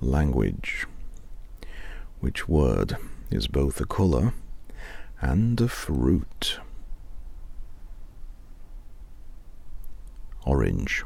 Language. Which word is both a colour and a fruit? Orange.